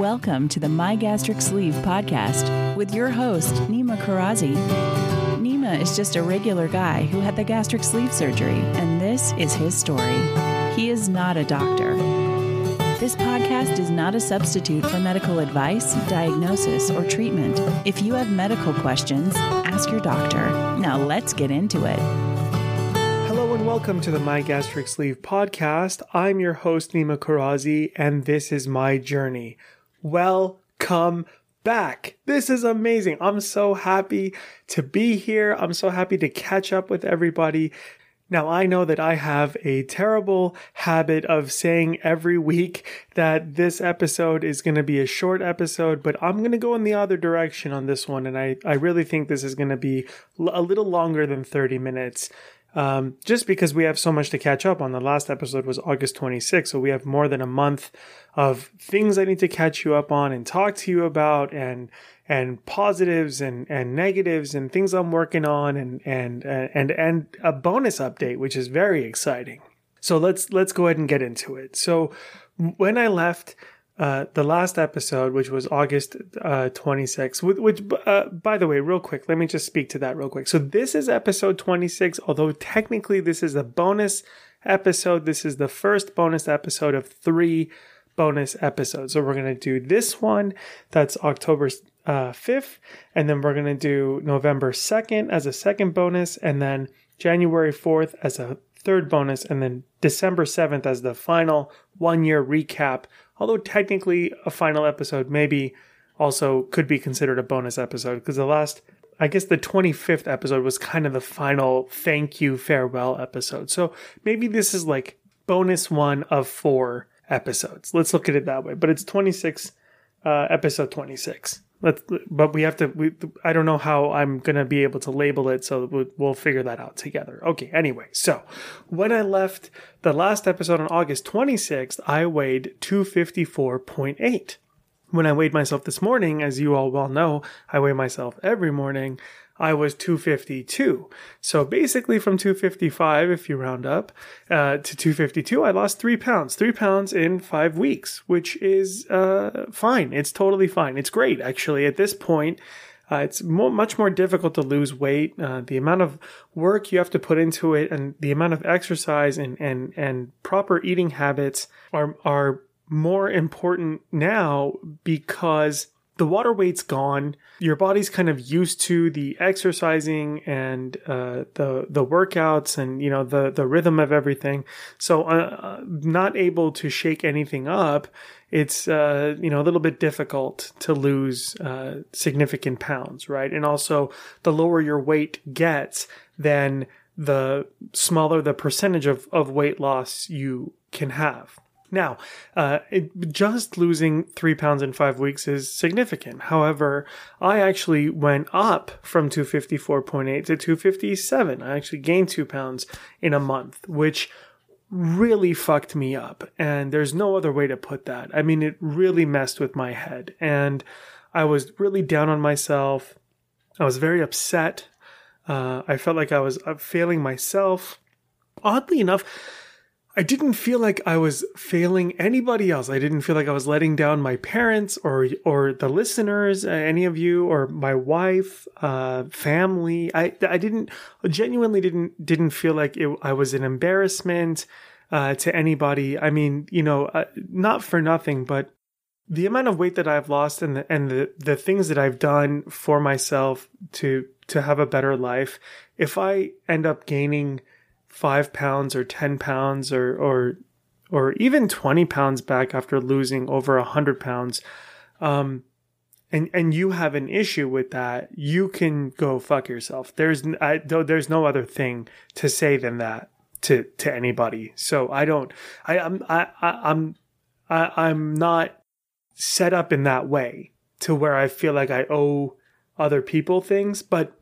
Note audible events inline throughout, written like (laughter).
Welcome to the My Gastric Sleeve podcast with your host, Nima Karazi. Nima is just a regular guy who had the gastric sleeve surgery, and this is his story. He is not a doctor. This podcast is not a substitute for medical advice, diagnosis, or treatment. If you have medical questions, ask your doctor. Now let's get into it. Hello and welcome to the My Gastric Sleeve podcast. I'm your host, Nima Karazi, and this is my journey. Welcome back. This is amazing. I'm so happy to be here. I'm so happy to catch up with everybody. Now, I know that I have a terrible habit of saying every week that this episode is going to be a short episode, but I'm going to go in the other direction on this one. And I, I really think this is going to be a little longer than 30 minutes um, just because we have so much to catch up on. The last episode was August 26th, so we have more than a month of things I need to catch you up on and talk to you about, and and positives and and negatives and things I'm working on, and and and and a bonus update, which is very exciting. So let's let's go ahead and get into it. So when I left uh, the last episode, which was August uh, 26th, which, which uh, by the way, real quick, let me just speak to that real quick. So this is episode 26, although technically this is a bonus episode. This is the first bonus episode of three bonus episodes. So we're going to do this one, that's October uh, 5th, and then we're going to do November 2nd as a second bonus, and then January 4th as a third bonus, and then December 7th as the final one year recap although technically a final episode maybe also could be considered a bonus episode because the last I guess the 25th episode was kind of the final thank you farewell episode. So maybe this is like bonus one of four episodes. Let's look at it that way. But it's 26, uh, episode 26. Let's, but we have to, we, I don't know how I'm to be able to label it. So we'll, we'll figure that out together. Okay. Anyway, so when I left the last episode on August 26th, I weighed 254.8. When I weighed myself this morning, as you all well know, I weigh myself every morning. I was 252. So basically, from 255, if you round up, uh, to 252, I lost three pounds. Three pounds in five weeks, which is uh, fine. It's totally fine. It's great, actually. At this point, uh, it's much more difficult to lose weight. Uh, the amount of work you have to put into it, and the amount of exercise and and and proper eating habits are are more important now because the water weight's gone. Your body's kind of used to the exercising and uh, the the workouts and you know the the rhythm of everything. So uh, uh, not able to shake anything up, it's uh, you know a little bit difficult to lose uh, significant pounds, right? And also, the lower your weight gets, then the smaller the percentage of, of weight loss you can have. Now, uh, it, just losing three pounds in five weeks is significant. However, I actually went up from 254.8 to 257. I actually gained two pounds in a month, which really fucked me up. And there's no other way to put that. I mean, it really messed with my head. And I was really down on myself. I was very upset. Uh, I felt like I was uh, failing myself. Oddly enough, I didn't feel like I was failing anybody else. I didn't feel like I was letting down my parents or or the listeners, uh, any of you, or my wife, uh, family. I I didn't genuinely didn't didn't feel like it, I was an embarrassment uh, to anybody. I mean, you know, uh, not for nothing, but the amount of weight that I've lost and the, and the the things that I've done for myself to to have a better life. If I end up gaining five pounds or 10 pounds or, or, or even 20 pounds back after losing over a hundred pounds, um, and and you have an issue with that, you can go fuck yourself. There's I, there's no other thing to say than that to to anybody. So I don't I I'm I, I'm I, I'm not set up in that way to where I feel like I owe other people things, but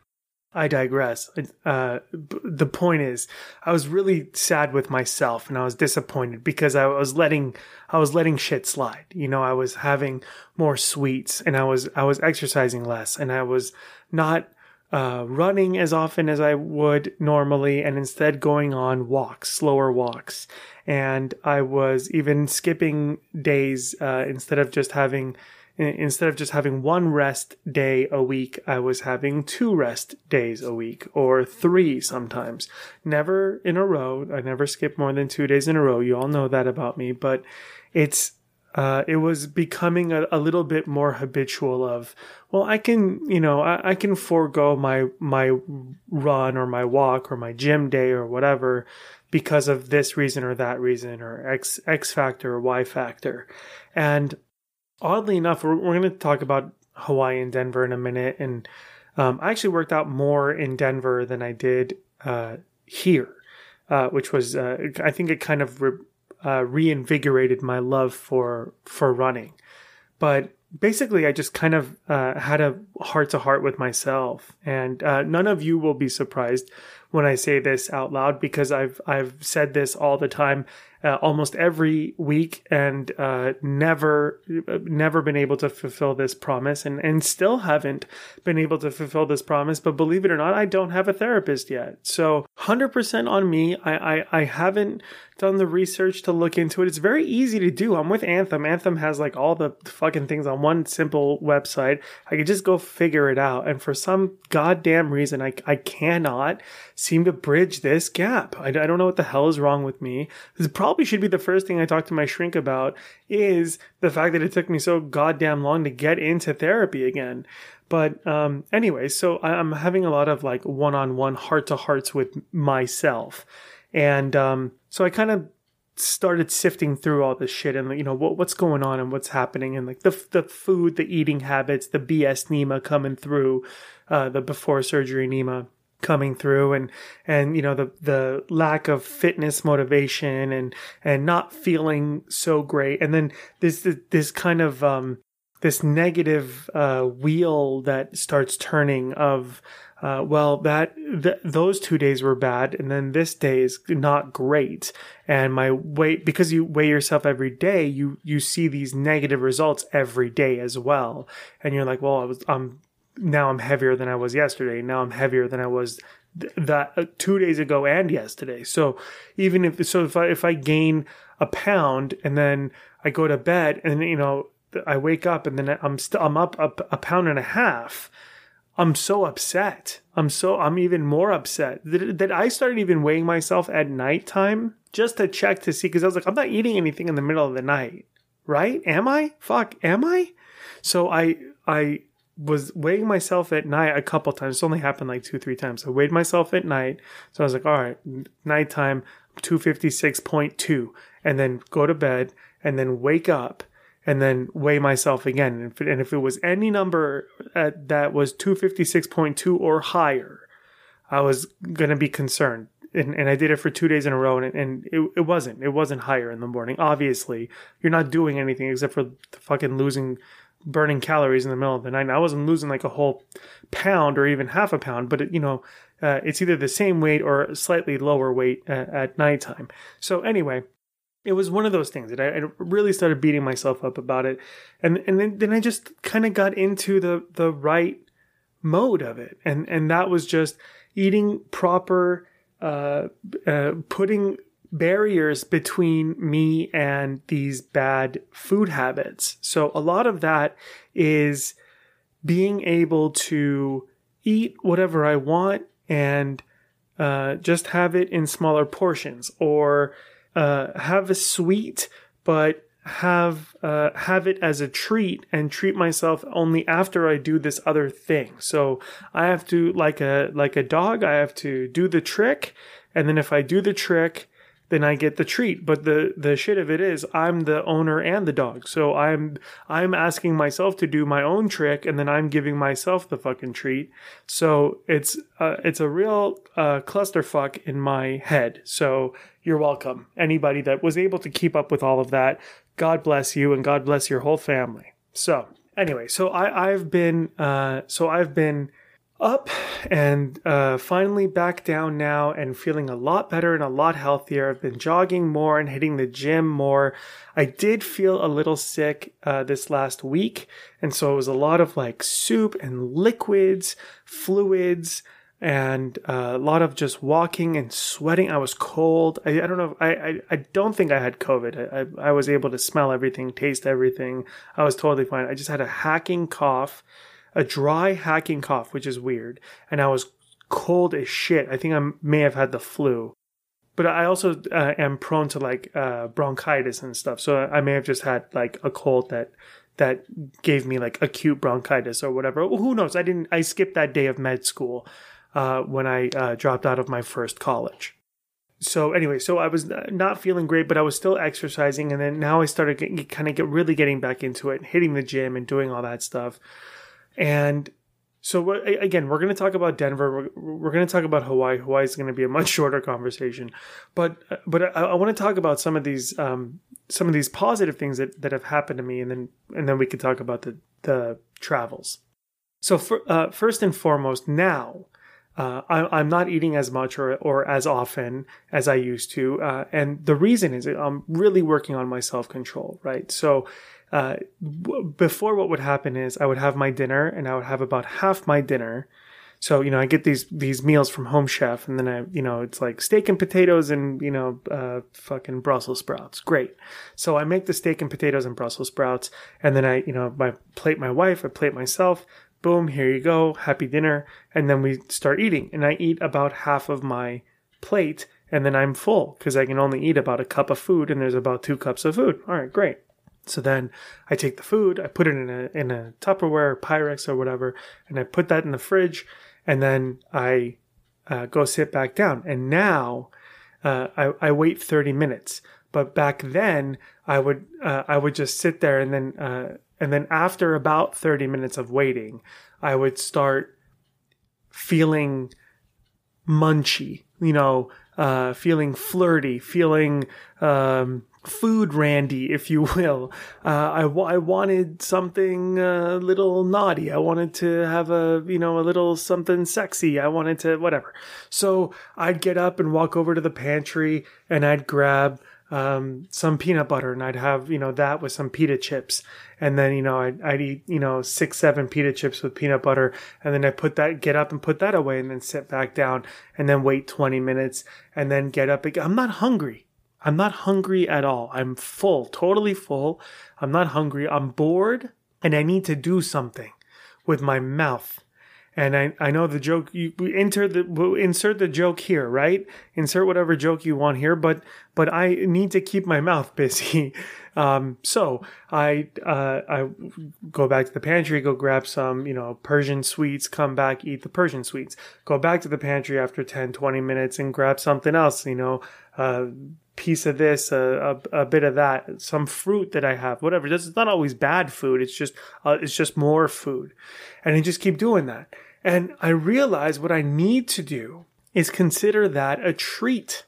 I digress. Uh, the point is, I was really sad with myself, and I was disappointed because I was letting I was letting shit slide. You know, I was having more sweets, and I was I was exercising less, and I was not uh, running as often as I would normally, and instead going on walks, slower walks, and I was even skipping days uh, instead of just having instead of just having one rest day a week, I was having two rest days a week or three sometimes. Never in a row. I never skip more than two days in a row. You all know that about me, but it's, uh, it was becoming a, a, little bit more habitual of, well, I can, you know, I, I can forego my, my run or my walk or my gym day or whatever because of this reason or that reason or X, X factor or Y factor. And oddly enough, we're, we're going to talk about Hawaii and Denver in a minute. And um, I actually worked out more in Denver than I did uh, here, uh, which was, uh, I think it kind of re- uh, reinvigorated my love for, for running. But basically, I just kind of uh, had a heart to heart with myself. And uh, none of you will be surprised when I say this out loud because I've, I've said this all the time uh, almost every week and uh, never never been able to fulfill this promise and and still haven't been able to fulfill this promise. But believe it or not I don't have a therapist yet. So 100% on me. I, I I haven't done the research to look into it. It's very easy to do. I'm with Anthem. Anthem has like all the fucking things on one simple website. I could just go figure it out. And for some goddamn reason I, I cannot seem to bridge this gap. I, I don't know what the hell is wrong with me. This probably should be the first thing I talk to my shrink about is the fact that it took me so goddamn long to get into therapy again. But um, anyway, so I'm having a lot of like one on one heart to hearts with myself. And um, so I kind of started sifting through all this shit and you know what what's going on and what's happening and like the the food, the eating habits, the BS Nima coming through, uh, the before surgery Nima coming through and and you know the the lack of fitness motivation and and not feeling so great and then this this kind of um this negative uh wheel that starts turning of uh, well, that th- those two days were bad, and then this day is not great. And my weight, because you weigh yourself every day, you you see these negative results every day as well. And you're like, well, I was I'm now I'm heavier than I was yesterday. Now I'm heavier than I was th- that uh, two days ago and yesterday. So even if so, if I if I gain a pound and then I go to bed and you know I wake up and then I'm I'm up a, a pound and a half. I'm so upset. I'm so I'm even more upset that, that I started even weighing myself at nighttime just to check to see because I was like I'm not eating anything in the middle of the night, right? Am I? Fuck, am I? So I I was weighing myself at night a couple times. It's only happened like two, three times. I weighed myself at night. So I was like, all right, nighttime, 256.2, and then go to bed and then wake up and then weigh myself again. And if it, and if it was any number at, that was 256.2 or higher, I was going to be concerned. And, and I did it for two days in a row, and, and it, it wasn't. It wasn't higher in the morning. Obviously, you're not doing anything except for fucking losing burning calories in the middle of the night. I wasn't losing like a whole pound or even half a pound, but it, you know, uh, it's either the same weight or slightly lower weight at, at nighttime. So anyway, it was one of those things that I, I really started beating myself up about it, and and then, then I just kind of got into the the right mode of it, and and that was just eating proper, uh, uh, putting barriers between me and these bad food habits. So a lot of that is being able to eat whatever I want and uh, just have it in smaller portions or uh, have a sweet, but have uh, have it as a treat and treat myself only after I do this other thing. So I have to like a like a dog. I have to do the trick, and then if I do the trick, then I get the treat. But the the shit of it is I'm the owner and the dog. So I'm I'm asking myself to do my own trick and then I'm giving myself the fucking treat. So it's uh, it's a real uh, clusterfuck in my head. So you're welcome. Anybody that was able to keep up with all of that God bless you and God bless your whole family. So anyway, so I, I've been uh, so I've been up and uh, finally back down now and feeling a lot better and a lot healthier. I've been jogging more and hitting the gym more. I did feel a little sick uh, this last week, and so it was a lot of like soup and liquids, fluids and uh, a lot of just walking and sweating. I was cold. I, I don't know. I, I, I don't think I had COVID. I, I, I was able to smell everything, taste everything. I was totally fine. I just had a hacking cough, a dry hacking cough, which is weird. And I was cold as shit. I think I may have had the flu. But I also uh, am prone to like uh, bronchitis and stuff. So I may have just had like a cold that that gave me like acute bronchitis or whatever. Who knows? I didn't. I skipped that day of med school uh, when I uh, dropped out of my first college. So anyway, so I was not feeling great, but I was still exercising, and then now I started getting, kind of get really getting back into it, hitting the gym and doing all that stuff. And so again, we're going to talk about Denver. We're, we're going to talk about Hawaii. Hawaii is going to be a much (laughs) shorter conversation, but but I, I want to talk about some of these um, some of these positive things that, that have happened to me, and then and then we can talk about the the travels. So for, uh, first and foremost, now uh, I, am not eating as much or, or as often as I used to. Uh, and the reason is I'm really working on my self control, right? So, uh, w- before what would happen is I would have my dinner and I would have about half my dinner. So, you know, I get these, these meals from Home Chef and then I, you know, it's like steak and potatoes and, you know, uh, fucking Brussels sprouts. Great. So I make the steak and potatoes and Brussels sprouts and then I, you know, I plate my wife, I plate myself boom, here you go, happy dinner. And then we start eating. And I eat about half of my plate and then I'm full because I can only eat about a cup of food and there's about two cups of food. All right, great. So then I take the food, I put it in a in a Tupperware, or Pyrex or whatever, and I put that in the fridge, and then I uh, go sit back down. And now uh, I, I wait 30 minutes. But back then I would uh, I would just sit there and then uh, and then after about 30 minutes of waiting, I would start feeling munchy, you know, uh, feeling flirty, feeling um, food randy, if you will. Uh, I, w- I wanted something a uh, little naughty. I wanted to have a, you know, a little something sexy. I wanted to, whatever. So I'd get up and walk over to the pantry and I'd grab um, some peanut butter and I'd have, you know, that with some pita chips. And then, you know, I'd, I'd eat, you know, six, seven pita chips with peanut butter. And then I put that, get up and put that away and then sit back down and then wait 20 minutes and then get up again. I'm not hungry. I'm not hungry at all. I'm full, totally full. I'm not hungry. I'm bored and I need to do something with my mouth and I, I know the joke you enter the insert the joke here right insert whatever joke you want here but but I need to keep my mouth (laughs) busy um, so I uh, I go back to the pantry go grab some you know Persian sweets come back eat the Persian sweets go back to the pantry after 10 20 minutes and grab something else you know uh, piece of this, a, a, a, bit of that, some fruit that I have, whatever. It's not always bad food. It's just, uh, it's just more food. And I just keep doing that. And I realize what I need to do is consider that a treat.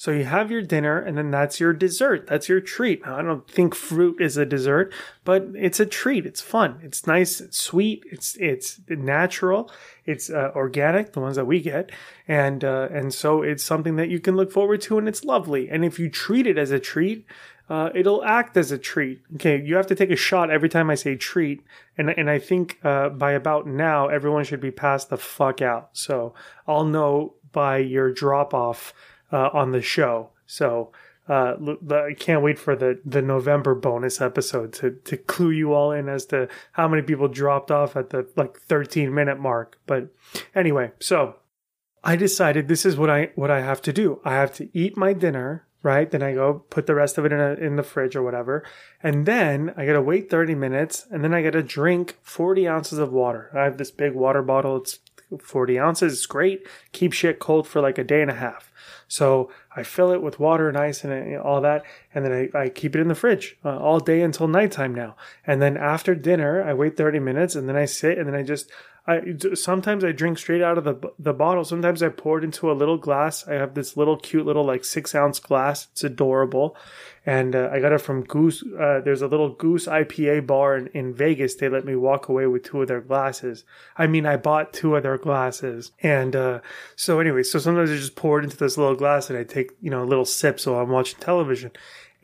So you have your dinner and then that's your dessert. That's your treat. Now, I don't think fruit is a dessert, but it's a treat. It's fun. It's nice. It's sweet. It's, it's natural. It's uh, organic, the ones that we get. And, uh, and so it's something that you can look forward to and it's lovely. And if you treat it as a treat, uh, it'll act as a treat. Okay, you have to take a shot every time I say treat, and and I think uh, by about now everyone should be passed the fuck out. So I'll know by your drop off uh, on the show. So uh, I can't wait for the the November bonus episode to to clue you all in as to how many people dropped off at the like 13 minute mark. But anyway, so I decided this is what I what I have to do. I have to eat my dinner right? Then I go put the rest of it in a, in the fridge or whatever. And then I gotta wait 30 minutes and then I gotta drink 40 ounces of water. I have this big water bottle. It's 40 ounces. It's great. Keep shit cold for like a day and a half. So I fill it with water and ice and all that, and then I, I keep it in the fridge uh, all day until nighttime now. And then after dinner, I wait 30 minutes and then I sit and then I just I sometimes I drink straight out of the the bottle. Sometimes I pour it into a little glass. I have this little cute little like six ounce glass. It's adorable, and uh, I got it from Goose. Uh, there's a little Goose IPA bar in, in Vegas. They let me walk away with two of their glasses. I mean, I bought two of their glasses, and uh, so anyway, so sometimes I just pour it into this little glass and I take you know a little sip. So I'm watching television,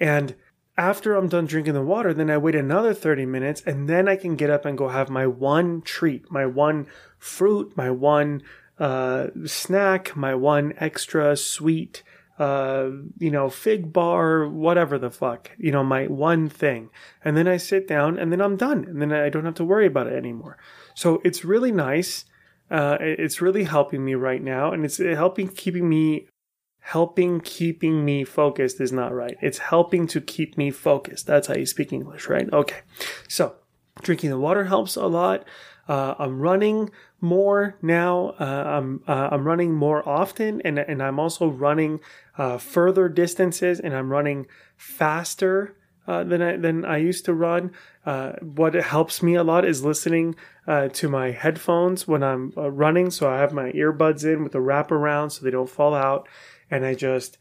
and after I'm done drinking the water, then I wait another 30 minutes and then I can get up and go have my one treat, my one fruit, my one uh, snack, my one extra sweet, uh, you know, fig bar, whatever the fuck, you know, my one thing. And then I sit down and then I'm done. And then I don't have to worry about it anymore. So it's really nice. Uh, it's really helping me right now and it's helping keeping me helping keeping me focused is not right. It's helping to keep me focused. That's how you speak English, right? Okay. So drinking the water helps a lot. Uh, I'm running more now. Uh, I'm uh, I'm running more often, and and I'm also running uh, further distances, and I'm running faster uh, than I than I used to run. Uh, what helps me a lot is listening to my headphones when I'm running. So I have my earbuds in with the wraparound so they don't fall out and I just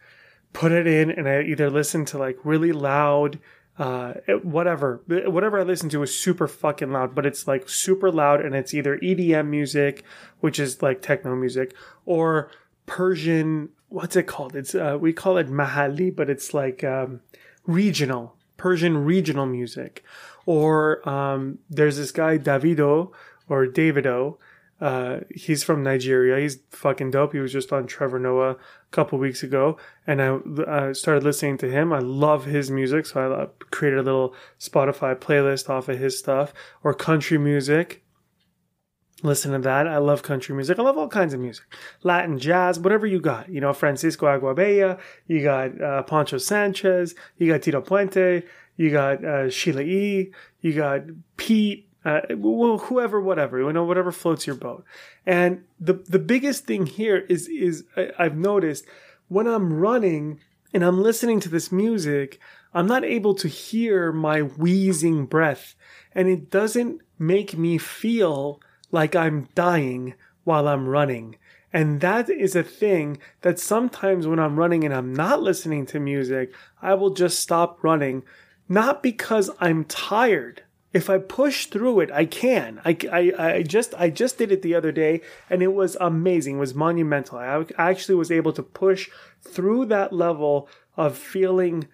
put it in and I either listen to like really loud uh, whatever, whatever I listen to is super fucking loud, but it's like super loud and it's either EDM music, which is like techno music, or Persian, what's it called? It's, uh, we call it Mahali, but it's like, um, regional, Persian regional music. Or, um, there's this guy, Davido, or Davido, uh, he's from Nigeria. He's fucking dope. He was just on Trevor Noah couple weeks ago, and I, I started listening to him. I love his music, so I created a little Spotify playlist off of his stuff or country music. Listen to that. I love country music. I love all kinds of music, Latin, jazz, whatever you got. You know, Francisco Aguabella. You got uh, Poncho Sanchez. You got Tito Puente. You got uh, Sheila E. You got Pete uh, well, whoever, whatever, you know, whatever floats your boat. And the the biggest thing here is is I, I've noticed when I'm running and I'm listening to this music, I'm not able to hear my wheezing breath, and it doesn't make me feel like I'm dying while I'm running. And that is a thing that sometimes when I'm running and I'm not listening to music, I will just stop running, not because I'm tired if I push through it, I can. I, I, I just I just did it the other day, and it was amazing. It was monumental. I actually was able to push through that level of feeling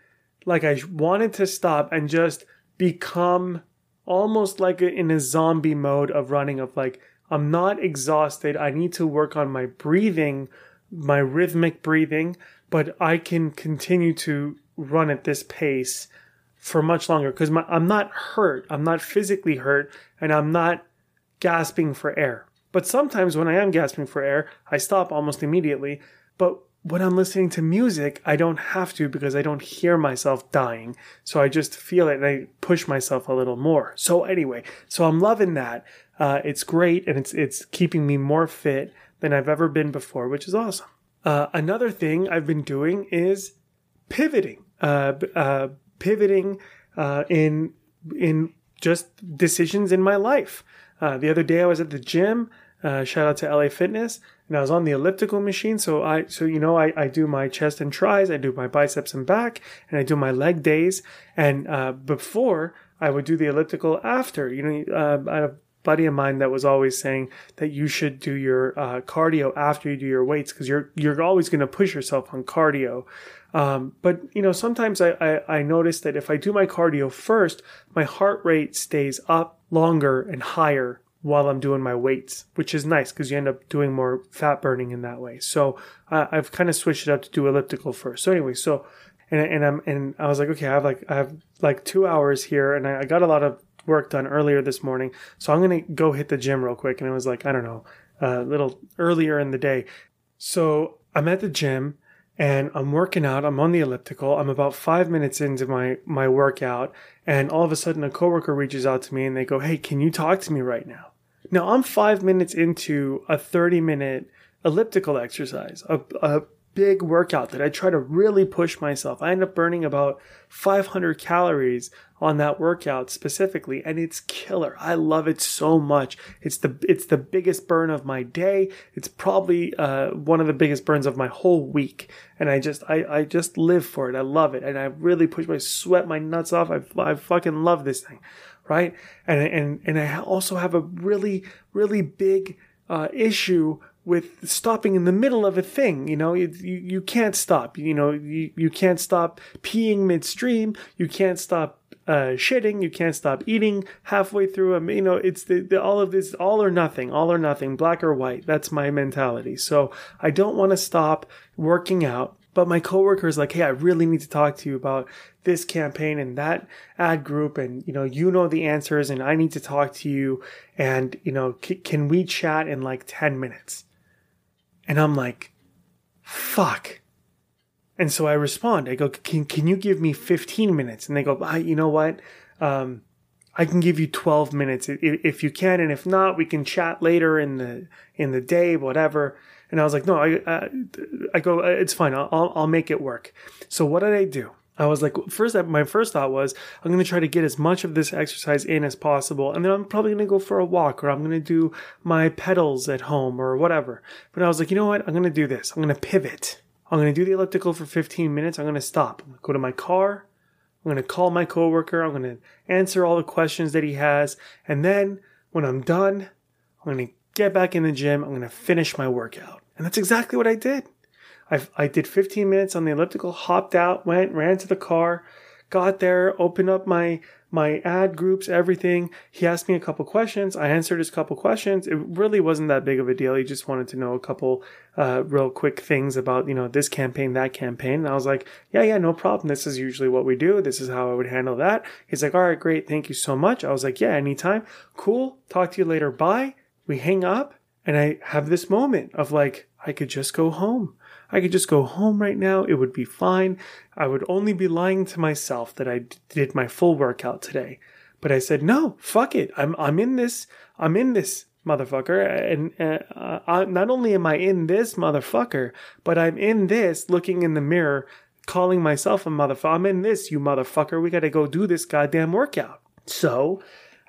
like I wanted to stop and just become almost like in a zombie mode of running. Of like I'm not exhausted. I need to work on my breathing, my rhythmic breathing, but I can continue to run at this pace for much longer because I'm not hurt. I'm not physically hurt and I'm not gasping for air. But sometimes when I am gasping for air, I stop almost immediately. But when I'm listening to music, I don't have to because I don't hear myself dying. So I just feel it and I push myself a little more. So anyway, so I'm loving that. Uh, it's great and it's, it's keeping me more fit than I've ever been before, which is awesome. Uh, another thing I've been doing is pivoting. Uh, uh pivoting uh, in in just decisions in my life. Uh, the other day I was at the gym. Uh, shout out to LA Fitness, and I was on the elliptical machine. So I, so you know, I, I do my chest and tris, I do my biceps and back, and I do my leg days. And uh, before I would do the elliptical after. You know, uh, I a buddy of mine that was always saying that you should do your uh, cardio after you do your weights because you're you're always going to push yourself on cardio. Um, but you know, sometimes I, I, I notice that if I do my cardio first, my heart rate stays up longer and higher while I'm doing my weights, which is nice because you end up doing more fat burning in that way. So uh, I've kind of switched it up to do elliptical first. So anyway, so and and I'm and I was like, okay, I have like I have like two hours here, and I, I got a lot of work done earlier this morning, so I'm gonna go hit the gym real quick. And it was like I don't know, a little earlier in the day. So I'm at the gym and I'm working out. I'm on the elliptical. I'm about five minutes into my, my workout. And all of a sudden a coworker reaches out to me and they go, Hey, can you talk to me right now? Now I'm five minutes into a 30 minute elliptical exercise, a, a big workout that I try to really push myself. I end up burning about 500 calories on that workout specifically and it's killer. I love it so much. It's the it's the biggest burn of my day. It's probably uh, one of the biggest burns of my whole week and I just I, I just live for it. I love it and I really push my sweat my nuts off. I, I fucking love this thing, right? And and and I also have a really really big uh, issue with stopping in the middle of a thing. You know, you, you, you can't stop. You know, you, you can't stop peeing midstream. You can't stop uh, shitting. You can't stop eating halfway through. I mean, you know, it's the, the, all of this, all or nothing, all or nothing, black or white. That's my mentality. So I don't want to stop working out. But my coworker is like, hey, I really need to talk to you about this campaign and that ad group. And, you know, you know the answers and I need to talk to you. And, you know, c- can we chat in like 10 minutes? And I'm like, fuck. And so I respond. I go, can, can you give me 15 minutes? And they go, ah, you know what? Um, I can give you 12 minutes if you can. And if not, we can chat later in the, in the day, whatever. And I was like, no, I, uh, I go, uh, it's fine. I'll, I'll make it work. So what did I do? I was like, first, my first thought was, I'm going to try to get as much of this exercise in as possible. And then I'm probably going to go for a walk or I'm going to do my pedals at home or whatever. But I was like, you know what? I'm going to do this. I'm going to pivot. I'm going to do the elliptical for 15 minutes. I'm going to stop. Going to go to my car. I'm going to call my coworker. I'm going to answer all the questions that he has. And then when I'm done, I'm going to get back in the gym. I'm going to finish my workout. And that's exactly what I did. I, I did 15 minutes on the elliptical, hopped out, went, ran to the car, got there, opened up my my ad groups, everything. He asked me a couple questions. I answered his couple questions. It really wasn't that big of a deal. He just wanted to know a couple uh, real quick things about you know this campaign, that campaign. And I was like, yeah, yeah, no problem. This is usually what we do. This is how I would handle that. He's like, all right, great, thank you so much. I was like, yeah, anytime. Cool. Talk to you later. Bye. We hang up, and I have this moment of like, I could just go home. I could just go home right now. It would be fine. I would only be lying to myself that I did my full workout today. But I said, no, fuck it. I'm, I'm in this. I'm in this motherfucker. And uh, I, not only am I in this motherfucker, but I'm in this looking in the mirror, calling myself a motherfucker. I'm in this, you motherfucker. We got to go do this goddamn workout. So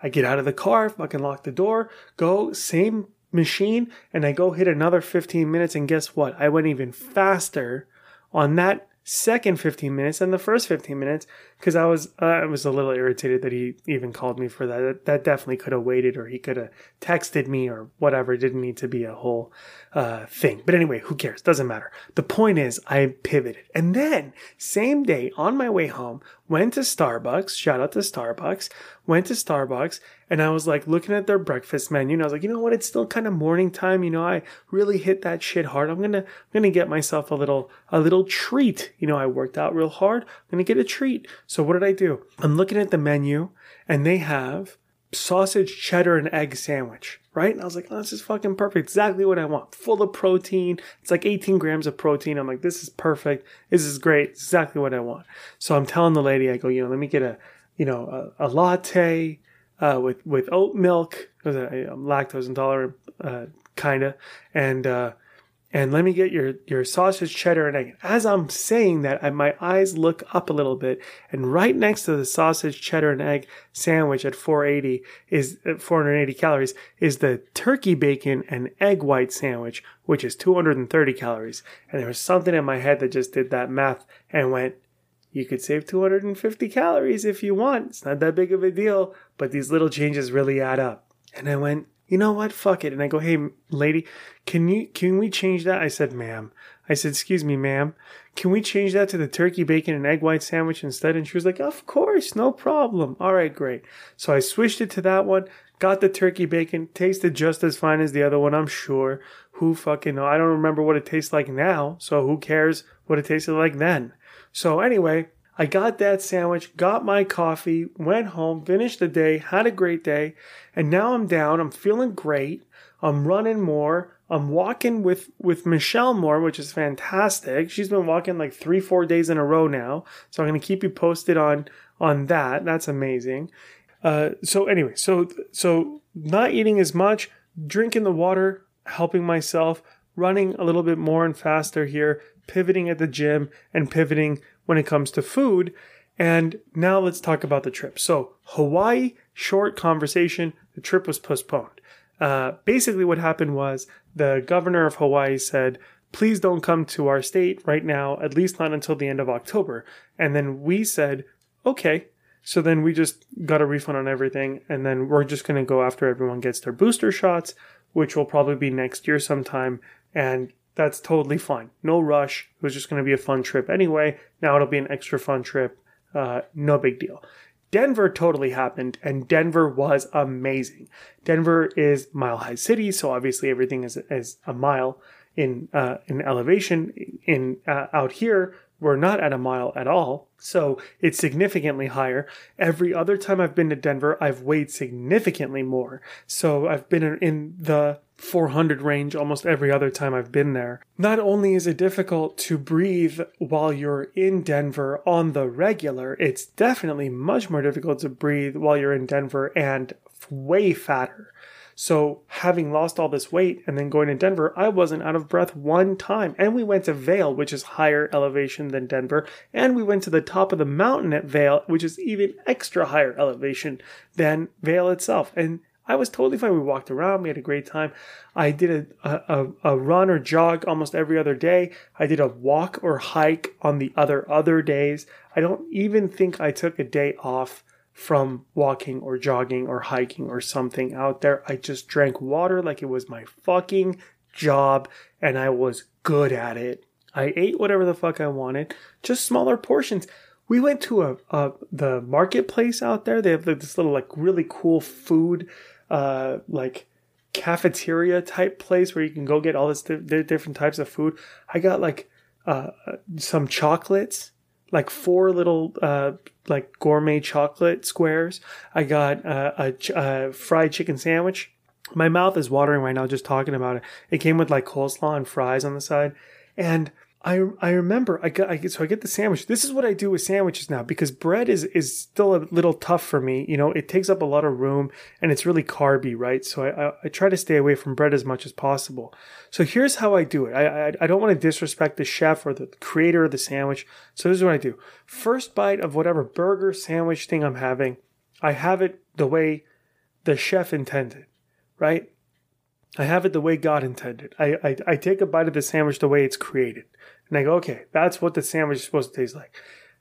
I get out of the car, fucking lock the door, go, same machine and I go hit another 15 minutes and guess what? I went even faster on that second 15 minutes than the first 15 minutes because I was uh, I was a little irritated that he even called me for that. That, definitely could have waited or he could have texted me or whatever. It didn't need to be a whole uh, thing. But anyway, who cares? Doesn't matter. The point is I pivoted. And then same day on my way home, went to Starbucks, shout out to Starbucks, went to Starbucks and I was like looking at their breakfast menu and I was like, you know what? It's still kind of morning time. You know, I really hit that shit hard. I'm to, I'm to get myself a little, a little treat. You know, I worked out real hard. I'm to get a treat. So what did I do? I'm looking at the menu and they have sausage, cheddar, and egg sandwich, right? And I was like, oh, this is fucking perfect. Exactly what I want. Full of protein. It's like 18 grams of protein. I'm like, this is perfect. This is great. Exactly what I want. So I'm telling the lady, I go, you know, let me get a, you know, a, a latte uh, with with oat milk. I'm lactose intolerant, uh, kinda, and uh, and let me get your your sausage, cheddar, and egg. As I'm saying that, I, my eyes look up a little bit, and right next to the sausage, cheddar, and egg sandwich at 480 is at 480 calories is the turkey bacon and egg white sandwich, which is 230 calories. And there was something in my head that just did that math and went, you could save 250 calories if you want. It's not that big of a deal, but these little changes really add up. And I went, you know what? Fuck it. And I go, hey, lady, can you, can we change that? I said, ma'am. I said, excuse me, ma'am. Can we change that to the turkey bacon and egg white sandwich instead? And she was like, of course, no problem. All right, great. So I switched it to that one, got the turkey bacon, tasted just as fine as the other one, I'm sure. Who fucking know? I don't remember what it tastes like now, so who cares what it tasted like then? So anyway, I got that sandwich, got my coffee, went home, finished the day, had a great day, and now I'm down. I'm feeling great. I'm running more. I'm walking with with Michelle more, which is fantastic. She's been walking like three, four days in a row now. So I'm gonna keep you posted on on that. That's amazing. Uh, so anyway, so so not eating as much, drinking the water, helping myself, running a little bit more and faster here, pivoting at the gym and pivoting when it comes to food. And now let's talk about the trip. So, Hawaii, short conversation, the trip was postponed. Uh, basically, what happened was the governor of Hawaii said, please don't come to our state right now, at least not until the end of October. And then we said, okay. So then we just got a refund on everything. And then we're just going to go after everyone gets their booster shots, which will probably be next year sometime. And that's totally fine. No rush. It was just going to be a fun trip anyway. Now it'll be an extra fun trip. Uh, no big deal. Denver totally happened, and Denver was amazing. Denver is Mile High City, so obviously everything is, is a mile in uh, in elevation. In uh, out here, we're not at a mile at all, so it's significantly higher. Every other time I've been to Denver, I've weighed significantly more. So I've been in the 400 range almost every other time I've been there. Not only is it difficult to breathe while you're in Denver on the regular, it's definitely much more difficult to breathe while you're in Denver and way fatter. So having lost all this weight and then going to Denver, I wasn't out of breath one time. And we went to Vail, which is higher elevation than Denver. And we went to the top of the mountain at Vail, which is even extra higher elevation than Vail itself. And I was totally fine. We walked around. We had a great time. I did a, a, a, run or jog almost every other day. I did a walk or hike on the other other days. I don't even think I took a day off from walking or jogging or hiking or something out there. I just drank water like it was my fucking job and I was good at it. I ate whatever the fuck I wanted, just smaller portions. We went to a, a the marketplace out there. They have this little like really cool food, uh, like cafeteria type place where you can go get all this different types of food. I got like uh, some chocolates like four little uh, like gourmet chocolate squares. I got uh, a, a fried chicken sandwich. My mouth is watering right now just talking about it. It came with like coleslaw and fries on the side, and I I remember I got I get, so I get the sandwich. This is what I do with sandwiches now because bread is is still a little tough for me. You know, it takes up a lot of room and it's really carby, right? So I I, I try to stay away from bread as much as possible. So here's how I do it. I I, I don't want to disrespect the chef or the creator of the sandwich. So this is what I do. First bite of whatever burger sandwich thing I'm having, I have it the way the chef intended, right? I have it the way God intended. I, I, I take a bite of the sandwich the way it's created. And I go, okay, that's what the sandwich is supposed to taste like.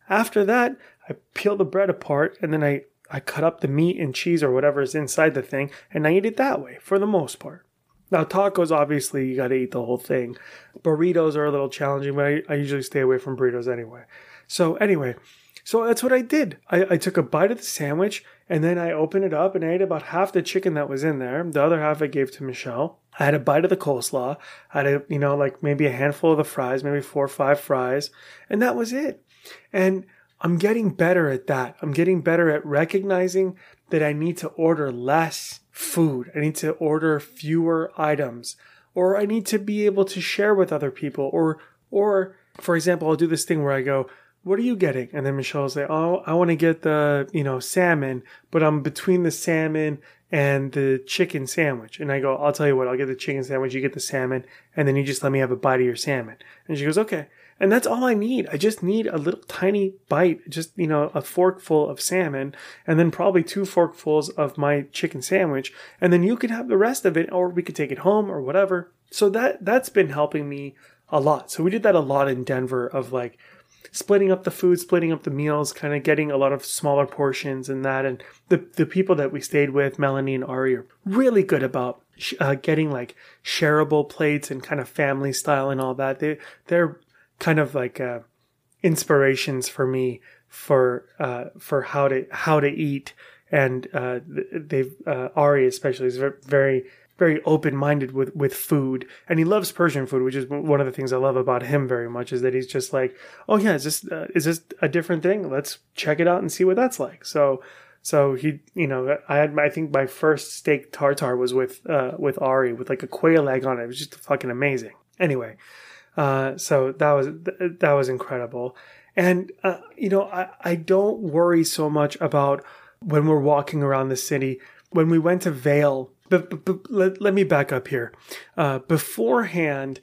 After that, I peel the bread apart and then I, I cut up the meat and cheese or whatever is inside the thing and I eat it that way for the most part. Now, tacos, obviously, you got to eat the whole thing. Burritos are a little challenging, but I, I usually stay away from burritos anyway. So, anyway, so that's what I did. I, I took a bite of the sandwich and then I opened it up and I ate about half the chicken that was in there. The other half I gave to Michelle. I had a bite of the coleslaw. I had a, you know, like maybe a handful of the fries, maybe four or five fries. And that was it. And I'm getting better at that. I'm getting better at recognizing that I need to order less food. I need to order fewer items or I need to be able to share with other people or, or for example, I'll do this thing where I go, what are you getting? And then Michelle will say, oh, I want to get the, you know, salmon, but I'm between the salmon and the chicken sandwich. And I go, I'll tell you what, I'll get the chicken sandwich, you get the salmon, and then you just let me have a bite of your salmon. And she goes, okay. And that's all I need. I just need a little tiny bite, just, you know, a forkful of salmon, and then probably two forkfuls of my chicken sandwich. And then you can have the rest of it, or we could take it home or whatever. So that, that's been helping me a lot. So we did that a lot in Denver of like, splitting up the food, splitting up the meals, kind of getting a lot of smaller portions and that. And the, the people that we stayed with, Melanie and Ari, are really good about uh, getting like shareable plates and kind of family style and all that. They, they're kind of like uh, inspirations for me for, uh, for how to, how to eat. And uh, they've, uh, Ari especially is very very open minded with with food, and he loves Persian food, which is one of the things I love about him very much. Is that he's just like, oh yeah, is this uh, is this a different thing? Let's check it out and see what that's like. So. So he, you know, I had, I think my first steak tartare was with, uh, with Ari with like a quail egg on it. It was just fucking amazing. Anyway, uh, so that was, that was incredible. And, uh, you know, I, I don't worry so much about when we're walking around the city. When we went to Vail but, but, let, let me back up here. Uh, beforehand,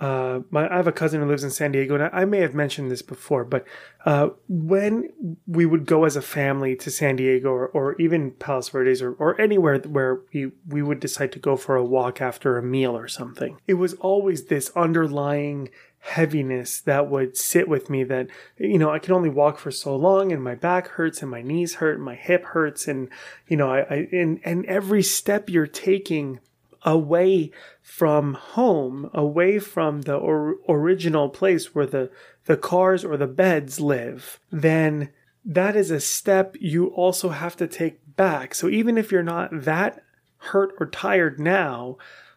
uh, my, I have a cousin who lives in San Diego, and I, I may have mentioned this before, but uh, when we would go as a family to San Diego or, or even Palos Verdes or, or anywhere where we, we would decide to go for a walk after a meal or something, it was always this underlying heaviness that would sit with me that you know I can only walk for so long and my back hurts and my knees hurt and my hip hurts and you know I, I and and every step you're taking away from home away from the or, original place where the the cars or the beds live then that is a step you also have to take back. So even if you're not that hurt or tired now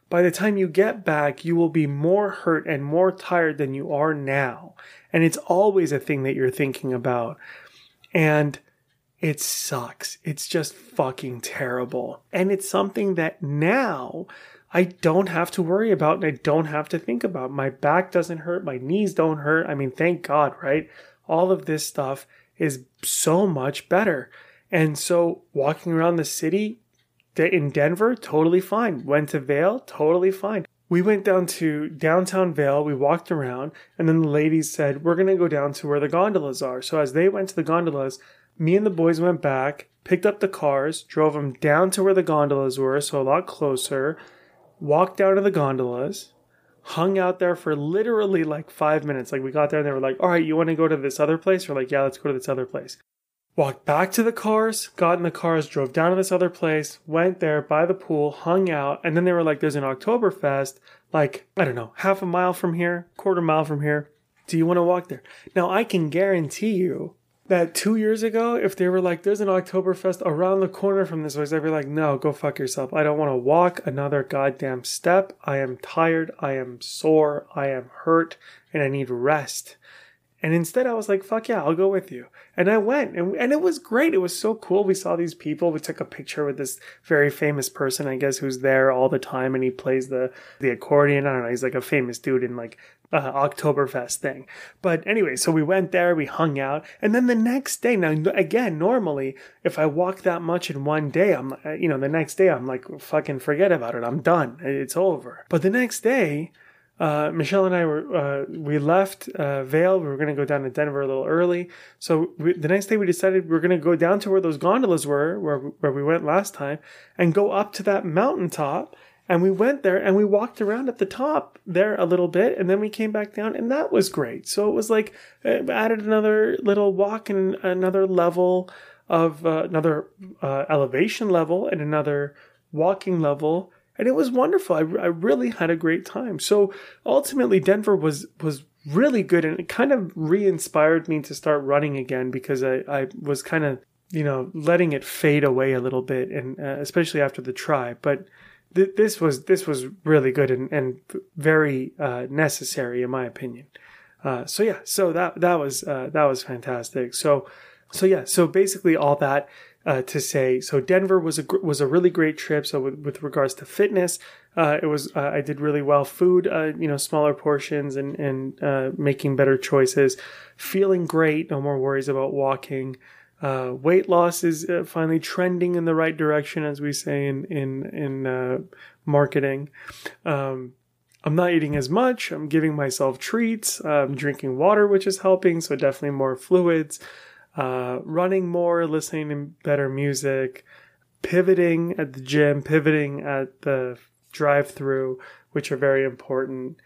by the time you get back, you will be more hurt and more tired than you are now. And it's always a thing that you're thinking about. And it sucks. It's just fucking terrible. And it's something that now I don't have to worry about and I don't have to think about. My back doesn't hurt. My knees don't hurt. I mean, thank God, right? All of this stuff is so much better. And so walking around the city, in Denver, totally fine. Went to Vail, totally fine. We went down to downtown Vail, we walked around, and then the ladies said, We're going to go down to where the gondolas are. So as they went to the gondolas, me and the boys went back, picked up the cars, drove them down to where the gondolas were, so a lot closer, walked down to the gondolas, hung out there for literally like five minutes. Like we got there and they were like, All right, you want to go to this other place? We're like, Yeah, let's go to this other place walked back to the cars, got in the cars, drove down to this other place, went there by the pool, hung out, and then they were like, there's an Oktoberfest, like, I don't know, half a mile from here, quarter mile from here. Do you want to walk there? Now, I can guarantee you that two years ago, if they were like, there's an Oktoberfest around the corner from this place, I'd be like, no, go fuck yourself. I don't want to walk another goddamn step. I am tired. I am sore. I am hurt and I need rest. And instead, I was like, fuck yeah, I'll go with you. And I went, and, and it was great. It was so cool. We saw these people. We took a picture with this very famous person, I guess, who's there all the time, and he plays the, the accordion. I don't know. He's like a famous dude in like uh, Oktoberfest thing. But anyway, so we went there, we hung out, and then the next day, now again, normally if I walk that much in one day, I'm, uh, you know, the next day I'm like, fucking forget about it. I'm done. It's over. But the next day, uh, Michelle and I were uh, we left uh, Vail. We were going to go down to Denver a little early. So we, the next day we decided we're going to go down to where those gondolas were, where where we went last time, and go up to that mountaintop. And we went there and we walked around at the top there a little bit, and then we came back down, and that was great. So it was like it added another little walk and another level of uh, another uh, elevation level and another walking level and it was wonderful. I, I really had a great time. So ultimately, Denver was was really good, and it kind of re-inspired me to start running again because I I was kind of you know letting it fade away a little bit, and uh, especially after the try, but. Th- this was this was really good and, and very uh, necessary in my opinion. Uh, so yeah, so that that was uh, that was fantastic. So so yeah, so basically all that uh, to say. So Denver was a was a really great trip. So with, with regards to fitness, uh, it was uh, I did really well. Food, uh, you know, smaller portions and and uh, making better choices. Feeling great. No more worries about walking. Uh, weight loss is finally trending in the right direction, as we say in in in marketing. Um, I'm not eating as much. I'm giving myself treats. I'm drinking water, which is helping. So definitely more fluids uh, running more, listening to better music, pivoting at the gym, pivoting at the drive through, which are very important.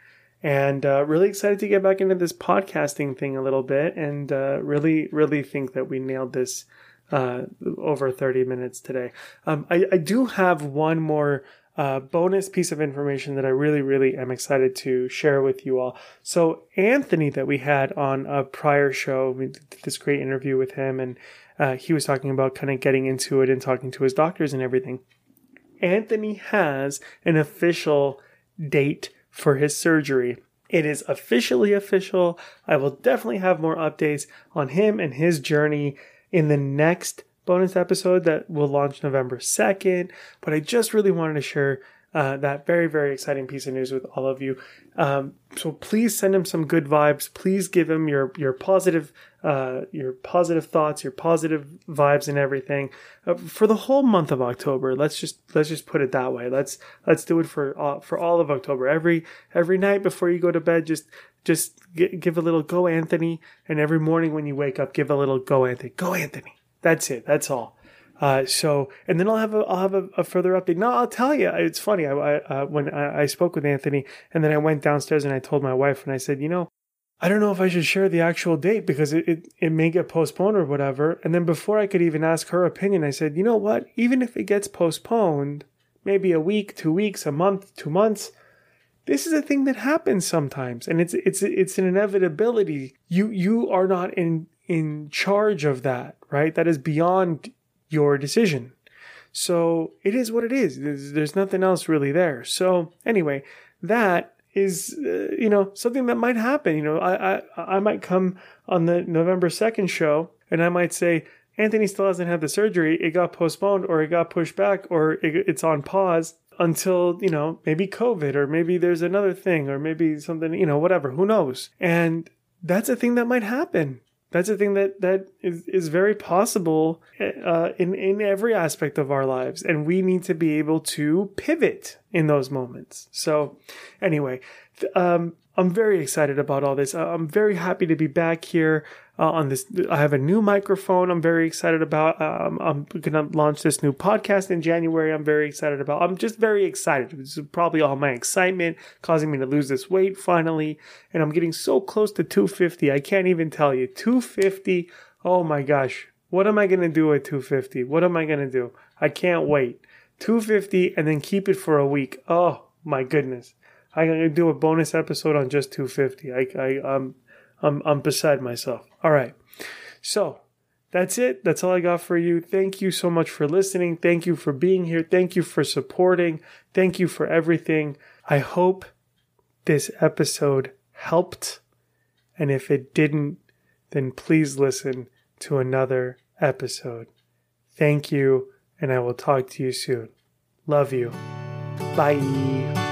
And uh, really excited to get back into this podcasting thing a little bit and uh, really, really think that we nailed this uh, over 30 minutes today. Um, I, I do have one more uh, bonus piece of information that I really, really am excited to share with you all. So, Anthony, that we had on a prior show, we did this great interview with him, and uh, he was talking about kind of getting into it and talking to his doctors and everything. Anthony has an official date for his surgery. It is officially official. I will definitely have more updates on him and his journey in the next bonus episode that will launch November 2nd. But I just really wanted to share uh, that very, very exciting piece of news with all of you. Um, so please send him some good vibes. Please give him your your positive uh, your positive thoughts, your positive vibes, and everything uh, for the whole month of October. Let's just let's just put it that way. Let's let's do it for uh, for all of October. Every every night before you go to bed, just just give a little go Anthony, and every morning when you wake up, give a little go Anthony. Go Anthony. That's it. That's all. Uh, so, and then I'll have a, I'll have a, a, further update. No, I'll tell you. It's funny. I, I uh, when I, I, spoke with Anthony, and then I went downstairs and I told my wife, and I said, you know, I don't know if I should share the actual date because it, it, it may get postponed or whatever. And then before I could even ask her opinion, I said, you know what? Even if it gets postponed, maybe a week, two weeks, a month, two months, this is a thing that happens sometimes, and it's it's it's an inevitability. You you are not in in charge of that, right? That is beyond your decision. So it is what it is. There's, there's nothing else really there. So anyway, that is uh, you know something that might happen. You know, I, I I might come on the November second show and I might say Anthony still hasn't had the surgery. It got postponed or it got pushed back or it, it's on pause until you know maybe COVID or maybe there's another thing or maybe something you know whatever. Who knows? And that's a thing that might happen. That's a thing that that is, is very possible uh, in in every aspect of our lives, and we need to be able to pivot in those moments. So, anyway, um, I'm very excited about all this. I'm very happy to be back here uh, on this. I have a new microphone. I'm very excited about. Um, I'm going to launch this new podcast in January. I'm very excited about. I'm just very excited. This is probably all my excitement causing me to lose this weight finally, and I'm getting so close to 250. I can't even tell you 250. Oh my gosh, what am I going to do at 250? What am I going to do? I can't wait. 250 and then keep it for a week. Oh my goodness. I'm gonna do a bonus episode on just 250. I, I, I'm, I'm, I'm beside myself. All right. So that's it. That's all I got for you. Thank you so much for listening. Thank you for being here. Thank you for supporting. Thank you for everything. I hope this episode helped. And if it didn't, then please listen to another episode. Thank you, and I will talk to you soon. Love you. Bye.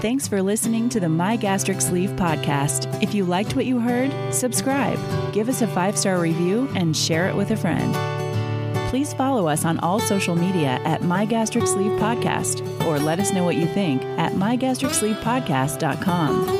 Thanks for listening to the My Gastric Sleeve podcast. If you liked what you heard, subscribe, give us a five star review, and share it with a friend. Please follow us on all social media at My Gastric Sleeve Podcast or let us know what you think at mygastricsleevepodcast.com.